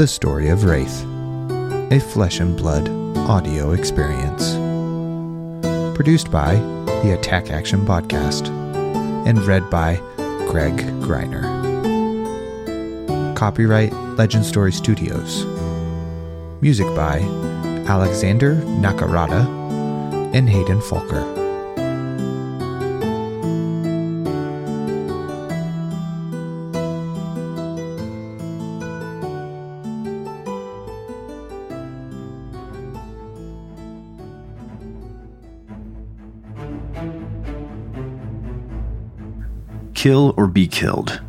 The Story of Rathe, a flesh and blood audio experience. Produced by the Attack Action Podcast and read by Greg Greiner. Copyright Legend Story Studios. Music by Alexander Nakarada and Hayden Folker. Kill or Be Killed.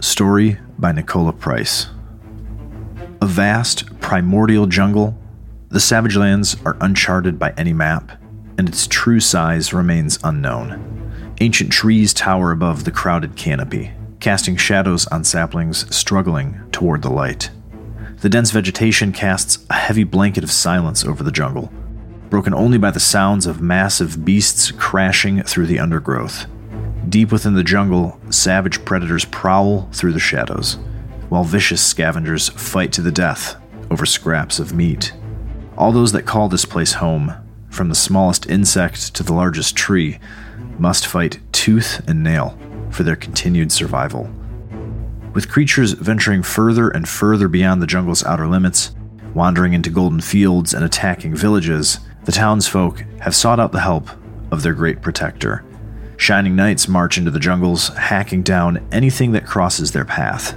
Story by Nicola Price. A vast, primordial jungle, the Savage Lands are uncharted by any map, and its true size remains unknown. Ancient trees tower above the crowded canopy, casting shadows on saplings struggling toward the light. The dense vegetation casts a heavy blanket of silence over the jungle, broken only by the sounds of massive beasts crashing through the undergrowth. Deep within the jungle, savage predators prowl through the shadows, while vicious scavengers fight to the death over scraps of meat. All those that call this place home, from the smallest insect to the largest tree, must fight tooth and nail for their continued survival. With creatures venturing further and further beyond the jungle's outer limits, wandering into golden fields and attacking villages, the townsfolk have sought out the help of their great protector Shining knights march into the jungles, hacking down anything that crosses their path.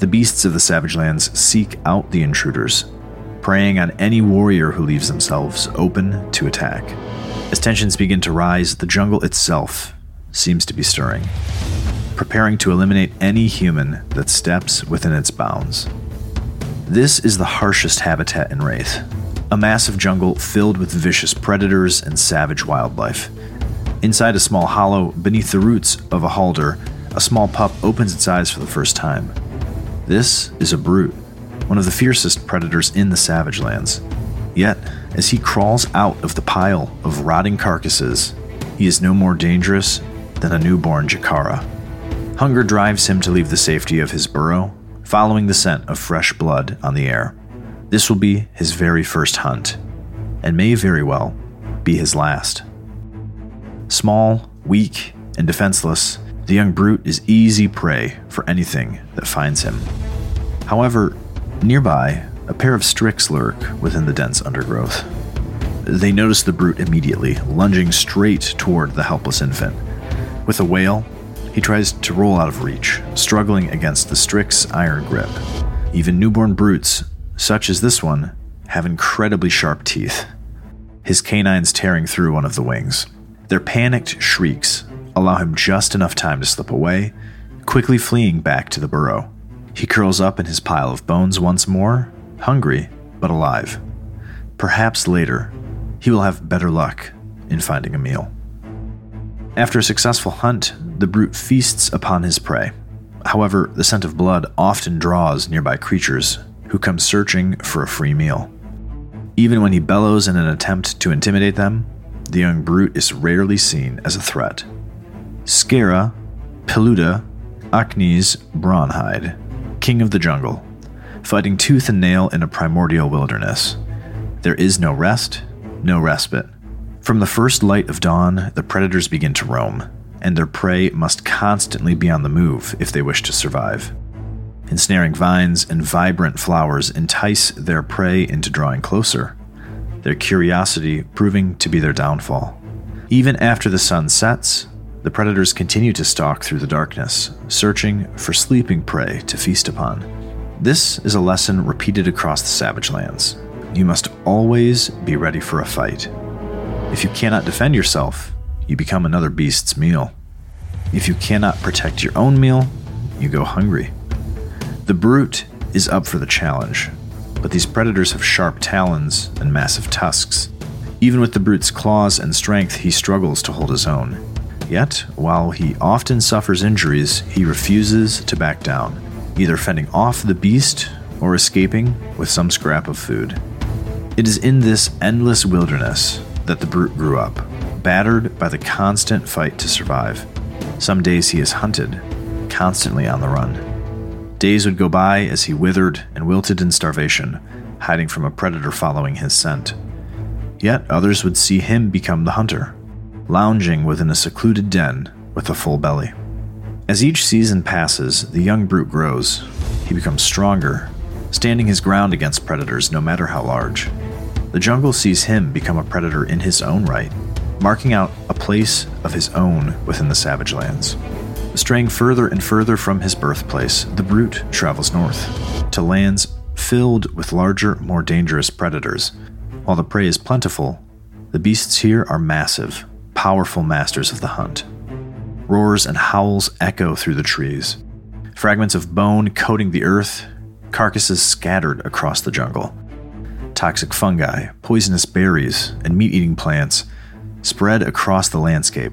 The beasts of the Savage Lands seek out the intruders, preying on any warrior who leaves themselves open to attack. As tensions begin to rise, the jungle itself seems to be stirring, preparing to eliminate any human that steps within its bounds. This is the harshest habitat in Rathe, a massive jungle filled with vicious predators and savage wildlife. Inside a small hollow, beneath the roots of a halder, a small pup opens its eyes for the first time. This is a brute, one of the fiercest predators in the Savage Lands. Yet, as he crawls out of the pile of rotting carcasses, he is no more dangerous than a newborn Jakara. Hunger drives him to leave the safety of his burrow, following the scent of fresh blood on the air. This will be his very first hunt, and may very well be his last. Small, weak, and defenseless, the young brute is easy prey for anything that finds him. However, nearby, a pair of Strix lurk within the dense undergrowth. They notice the brute immediately, lunging straight toward the helpless infant. With a wail, he tries to roll out of reach, struggling against the Strix iron grip. Even newborn brutes, such as this one, have incredibly sharp teeth, his canines tearing through one of the wings. Their panicked shrieks allow him just enough time to slip away, quickly fleeing back to the burrow. He curls up in his pile of bones once more, hungry but alive. Perhaps later, he will have better luck in finding a meal. After a successful hunt, the brute feasts upon his prey. However, the scent of blood often draws nearby creatures who come searching for a free meal. Even when he bellows in an attempt to intimidate them, the young brute is rarely seen as a threat. Skara, Peluda, Aknes Brawnhide, king of the jungle, fighting tooth and nail in a primordial wilderness. There is no rest, no respite. From the first light of dawn, the predators begin to roam, and their prey must constantly be on the move if they wish to survive. Ensnaring vines and vibrant flowers entice their prey into drawing closer their curiosity proving to be their downfall. Even after the sun sets, the predators continue to stalk through the darkness, searching for sleeping prey to feast upon. This is a lesson repeated across the savage lands. You must always be ready for a fight. If you cannot defend yourself, you become another beast's meal. If you cannot protect your own meal, you go hungry. The brute is up for the challenge, but these predators have sharp talons and massive tusks. Even with the brute's claws and strength, he struggles to hold his own. Yet, while he often suffers injuries, he refuses to back down, either fending off the beast or escaping with some scrap of food. It is in this endless wilderness that the brute grew up, battered by the constant fight to survive. Some days he is hunted, constantly on the run. Days would go by as he withered and wilted in starvation, hiding from a predator following his scent. Yet others would see him become the hunter, lounging within a secluded den with a full belly. As each season passes, the young brute grows. He becomes stronger, standing his ground against predators no matter how large. The jungle sees him become a predator in his own right, marking out a place of his own within the savage lands. Straying further and further from his birthplace, the brute travels north to lands filled with larger, more dangerous predators. While the prey is plentiful, the beasts here are massive, powerful masters of the hunt. Roars and howls echo through the trees. Fragments of bone coating the earth, carcasses scattered across the jungle. Toxic fungi, poisonous berries, and meat eating plants spread across the landscape,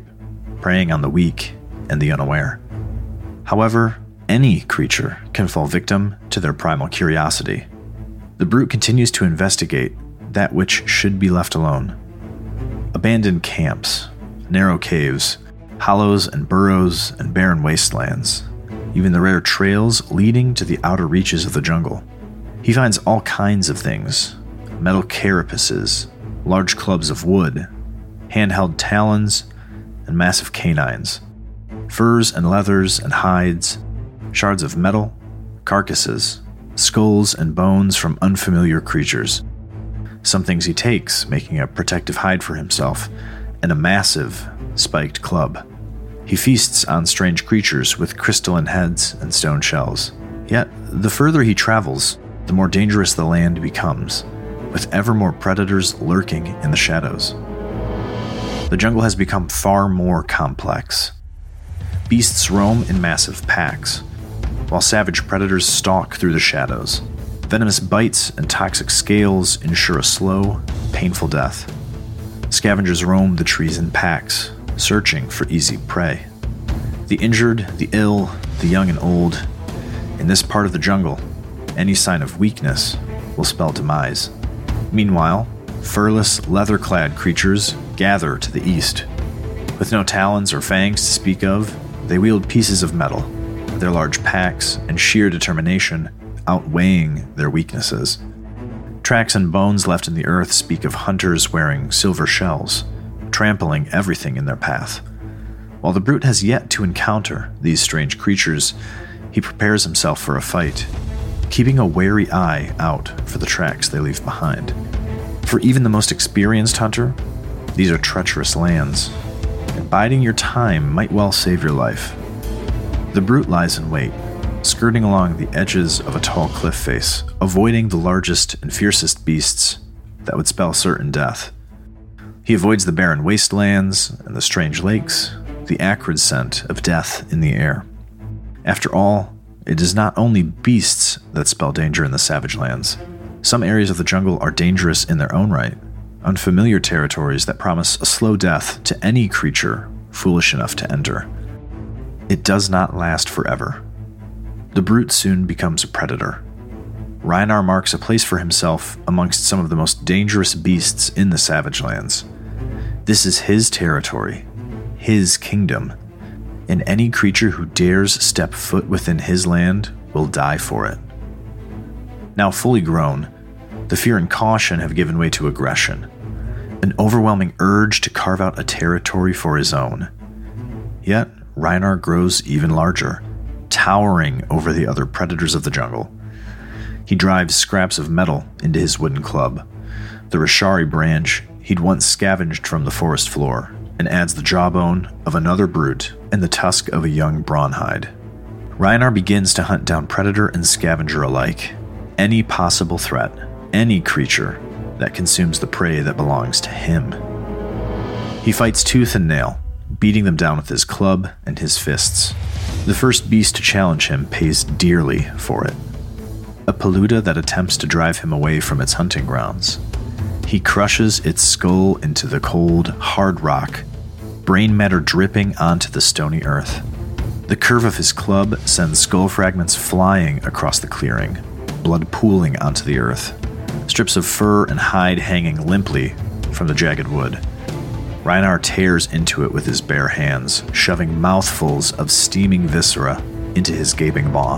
preying on the weak and the unaware. However, any creature can fall victim to their primal curiosity. The brute continues to investigate that which should be left alone. Abandoned camps, narrow caves, hollows and burrows, and barren wastelands, even the rare trails leading to the outer reaches of the jungle. He finds all kinds of things metal carapaces, large clubs of wood, handheld talons, and massive canines, furs and leathers and hides, shards of metal, carcasses, skulls and bones from unfamiliar creatures. Some things he takes, making a protective hide for himself, and a massive, spiked club. He feasts on strange creatures with crystalline heads and stone shells. Yet, the further he travels, the more dangerous the land becomes, with ever more predators lurking in the shadows. The jungle has become far more complex. Beasts roam in massive packs, while savage predators stalk through the shadows. Venomous bites and toxic scales ensure a slow, painful death. Scavengers roam the trees in packs, searching for easy prey. The injured, the ill, the young and old. In this part of the jungle, any sign of weakness will spell demise. Meanwhile, furless, leather clad creatures gather to the east. With no talons or fangs to speak of, they wield pieces of metal, their large packs and sheer determination outweighing their weaknesses. Tracks and bones left in the earth speak of hunters wearing silver shells, trampling everything in their path. While the brute has yet to encounter these strange creatures, he prepares himself for a fight, keeping a wary eye out for the tracks they leave behind. For even the most experienced hunter, these are treacherous lands, and biding your time might well save your life. The brute lies in wait, skirting along the edges of a tall cliff face, avoiding the largest and fiercest beasts that would spell certain death. He avoids the barren wastelands and the strange lakes, the acrid scent of death in the air. After all, it is not only beasts that spell danger in the savage lands. Some areas of the jungle are dangerous in their own right, unfamiliar territories that promise a slow death to any creature foolish enough to enter. It does not last forever. The brute soon becomes a predator. Rhinar marks a place for himself amongst some of the most dangerous beasts in the savage lands. This is his territory, his kingdom, and any creature who dares step foot within his land will die for it. Now fully grown, the fear and caution have given way to aggression, an overwhelming urge to carve out a territory for his own. Yet, Rhinar grows even larger, towering over the other predators of the jungle. He drives scraps of metal into his wooden club, the Rashari branch he'd once scavenged from the forest floor, and adds the jawbone of another brute and the tusk of a young brawnhide. Rhinar begins to hunt down predator and scavenger alike, any possible threat, any creature that consumes the prey that belongs to him. He fights tooth and nail, beating them down with his club and his fists. The first beast to challenge him pays dearly for it. A paluda that attempts to drive him away from its hunting grounds. He crushes its skull into the cold, hard rock, brain matter dripping onto the stony earth. The curve of his club sends skull fragments flying across the clearing, blood pooling onto the earth, strips of fur and hide hanging limply from the jagged wood. Rhinar tears into it with his bare hands, shoving mouthfuls of steaming viscera into his gaping maw.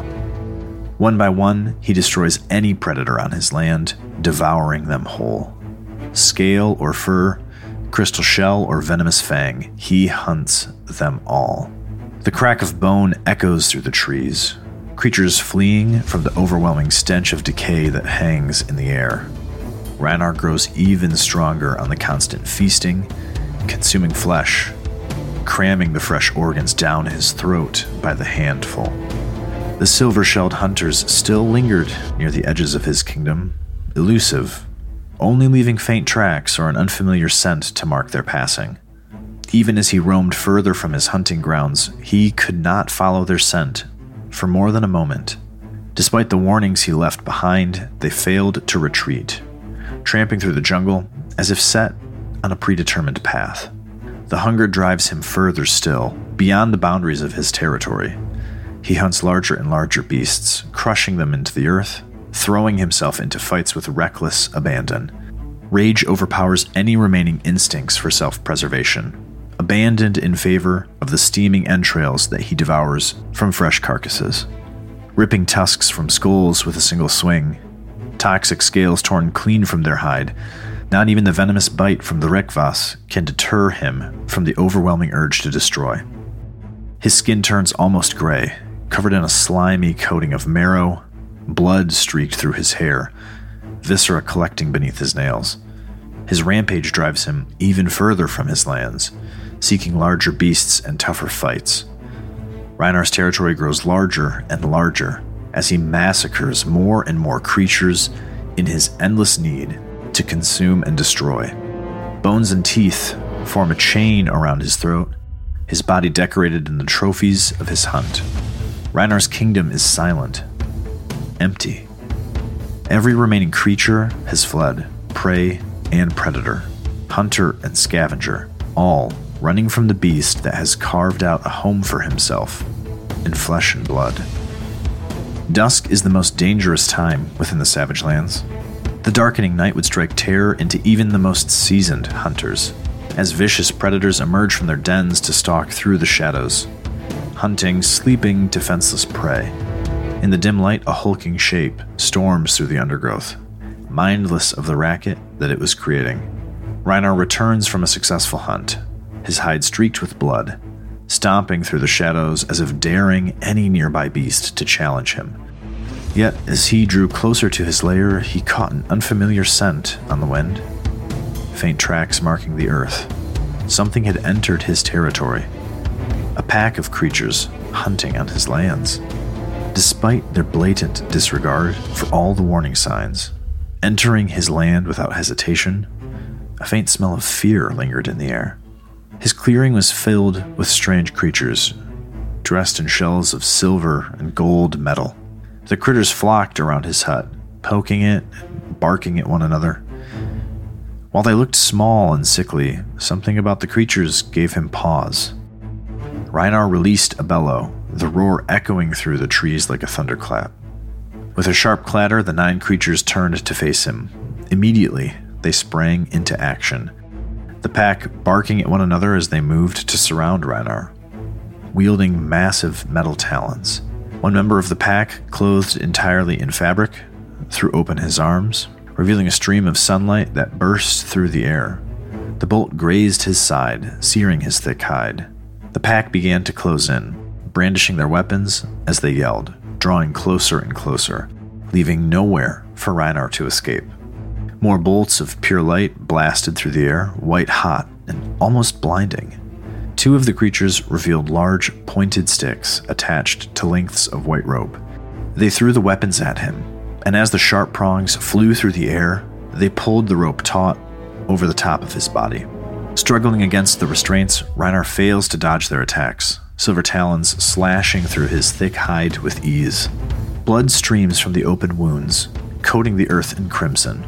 One by one, he destroys any predator on his land, devouring them whole. Scale or fur, crystal shell or venomous fang, he hunts them all. The crack of bone echoes through the trees, creatures fleeing from the overwhelming stench of decay that hangs in the air. Rhinar grows even stronger on the constant feasting, consuming flesh, cramming the fresh organs down his throat by the handful. The silver shelled hunters still lingered near the edges of his kingdom, elusive, only leaving faint tracks or an unfamiliar scent to mark their passing. Even as he roamed further from his hunting grounds, he could not follow their scent for more than a moment. Despite the warnings he left behind, they failed to retreat, tramping through the jungle as if set on a predetermined path. The hunger drives him further still, beyond the boundaries of his territory. He hunts larger and larger beasts, crushing them into the earth, throwing himself into fights with reckless abandon. Rage overpowers any remaining instincts for self preservation, abandoned in favor of the steaming entrails that he devours from fresh carcasses. Ripping tusks from skulls with a single swing, toxic scales torn clean from their hide, not even the venomous bite from the Rekvas can deter him from the overwhelming urge to destroy. His skin turns almost gray, covered in a slimy coating of marrow, blood streaked through his hair, viscera collecting beneath his nails. His rampage drives him even further from his lands, seeking larger beasts and tougher fights. Rhinar's territory grows larger and larger as he massacres more and more creatures in his endless need to consume and destroy. Bones and teeth form a chain around his throat, his body decorated in the trophies of his hunt. Rhinar's kingdom is silent, empty. Every remaining creature has fled, prey and predator, hunter and scavenger, all running from the beast that has carved out a home for himself in flesh and blood. Dusk is the most dangerous time within the Savage Lands. The darkening night would strike terror into even the most seasoned hunters, as vicious predators emerge from their dens to stalk through the shadows, hunting sleeping, defenseless prey. In the dim light, a hulking shape storms through the undergrowth, mindless of the racket that it was creating. Rhinar returns from a successful hunt, his hide streaked with blood, stomping through the shadows as if daring any nearby beast to challenge him. Yet, as he drew closer to his lair, he caught an unfamiliar scent on the wind. Faint tracks marking the earth. Something had entered his territory. A pack of creatures hunting on his lands. Despite their blatant disregard for all the warning signs, entering his land without hesitation, a faint smell of fear lingered in the air. His clearing was filled with strange creatures, dressed in shells of silver and gold metal. The critters flocked around his hut, poking it and barking at one another. While they looked small and sickly, something about the creatures gave him pause. Rhinar released a bellow, the roar echoing through the trees like a thunderclap. With a sharp clatter, the nine creatures turned to face him. Immediately, they sprang into action, the pack barking at one another as they moved to surround Rhinar, wielding massive metal talons. One member of the pack, clothed entirely in fabric, threw open his arms, revealing a stream of sunlight that burst through the air. The bolt grazed his side, searing his thick hide. The pack began to close in, brandishing their weapons as they yelled, drawing closer and closer, leaving nowhere for Rhinar to escape. More bolts of pure light blasted through the air, white hot and almost blinding. Two of the creatures revealed large, pointed sticks attached to lengths of white rope. They threw the weapons at him, and as the sharp prongs flew through the air, they pulled the rope taut over the top of his body. Struggling against the restraints, Rhinar fails to dodge their attacks, silver talons slashing through his thick hide with ease. Blood streams from the open wounds, coating the earth in crimson.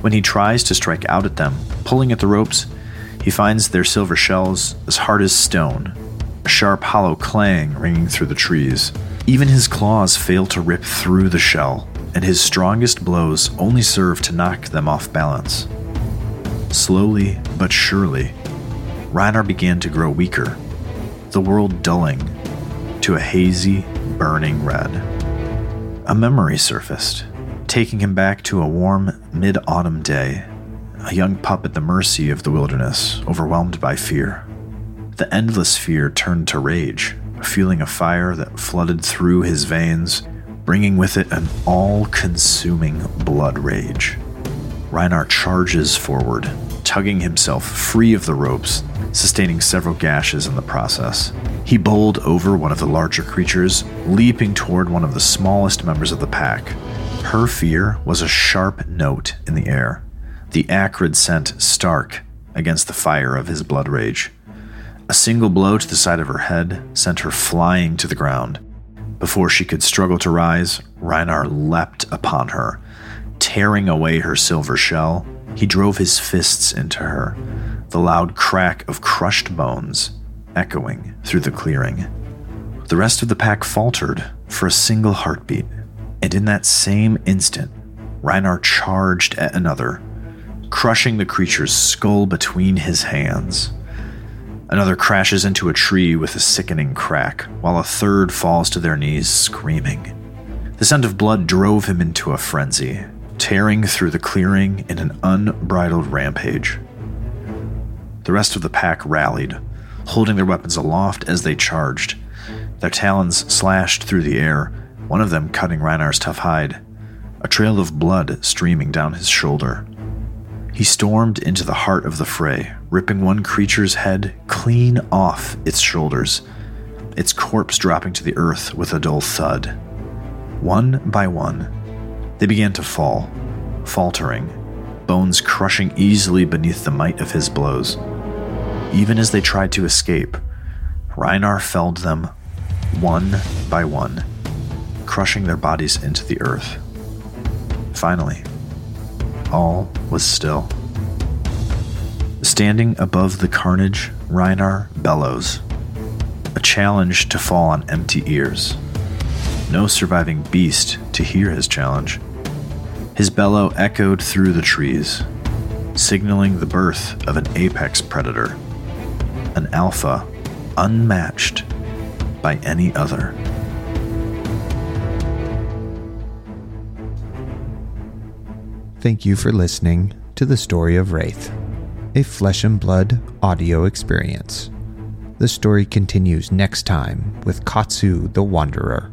When he tries to strike out at them, pulling at the ropes, he finds their silver shells as hard as stone, a sharp, hollow clang ringing through the trees. Even his claws fail to rip through the shell, and his strongest blows only serve to knock them off balance. Slowly but surely, Rhinar began to grow weaker, the world dulling to a hazy, burning red. a memory surfaced, taking him back to a warm mid autumn day, a young pup at the mercy of the wilderness, overwhelmed by fear. The endless fear turned to rage, a feeling of fire that flooded through his veins, bringing with it an all consuming blood rage. Rhinar charges forward, tugging himself free of the ropes, sustaining several gashes in the process. He bowled over one of the larger creatures, leaping toward one of the smallest members of the pack. Her fear was a sharp note in the air, the acrid scent stark against the fire of his blood rage. A single blow to the side of her head sent her flying to the ground. Before she could struggle to rise, Rhinar leapt upon her. Tearing away her silver shell, he drove his fists into her, the loud crack of crushed bones echoing through the clearing. The rest of the pack faltered for a single heartbeat, and in that same instant, Rhinar charged at another, crushing the creature's skull between his hands. Another crashes into a tree with a sickening crack, while a third falls to their knees screaming. The scent of blood drove him into a frenzy, tearing through the clearing in an unbridled rampage. The rest of the pack rallied, holding their weapons aloft as they charged. Their talons slashed through the air, one of them cutting Rhinar's tough hide, a trail of blood streaming down his shoulder. He stormed into the heart of the fray, ripping one creature's head clean off its shoulders, its corpse dropping to the earth with a dull thud. One by one, they began to fall, faltering, bones crushing easily beneath the might of his blows. Even as they tried to escape, Rhinar felled them one by one, crushing their bodies into the earth. Finally, all was still. Standing above the carnage, Rhinar bellows, a challenge to fall on empty ears. No surviving beast to hear his challenge. His bellow echoed through the trees, signaling the birth of an apex predator, an alpha unmatched by any other. Thank you for listening to the story of Rathe, a flesh and blood audio experience. The story continues next time with Katsu the Wanderer.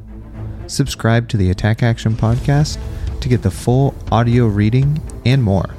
Subscribe to the Attack Action Podcast to get the full audio reading and more.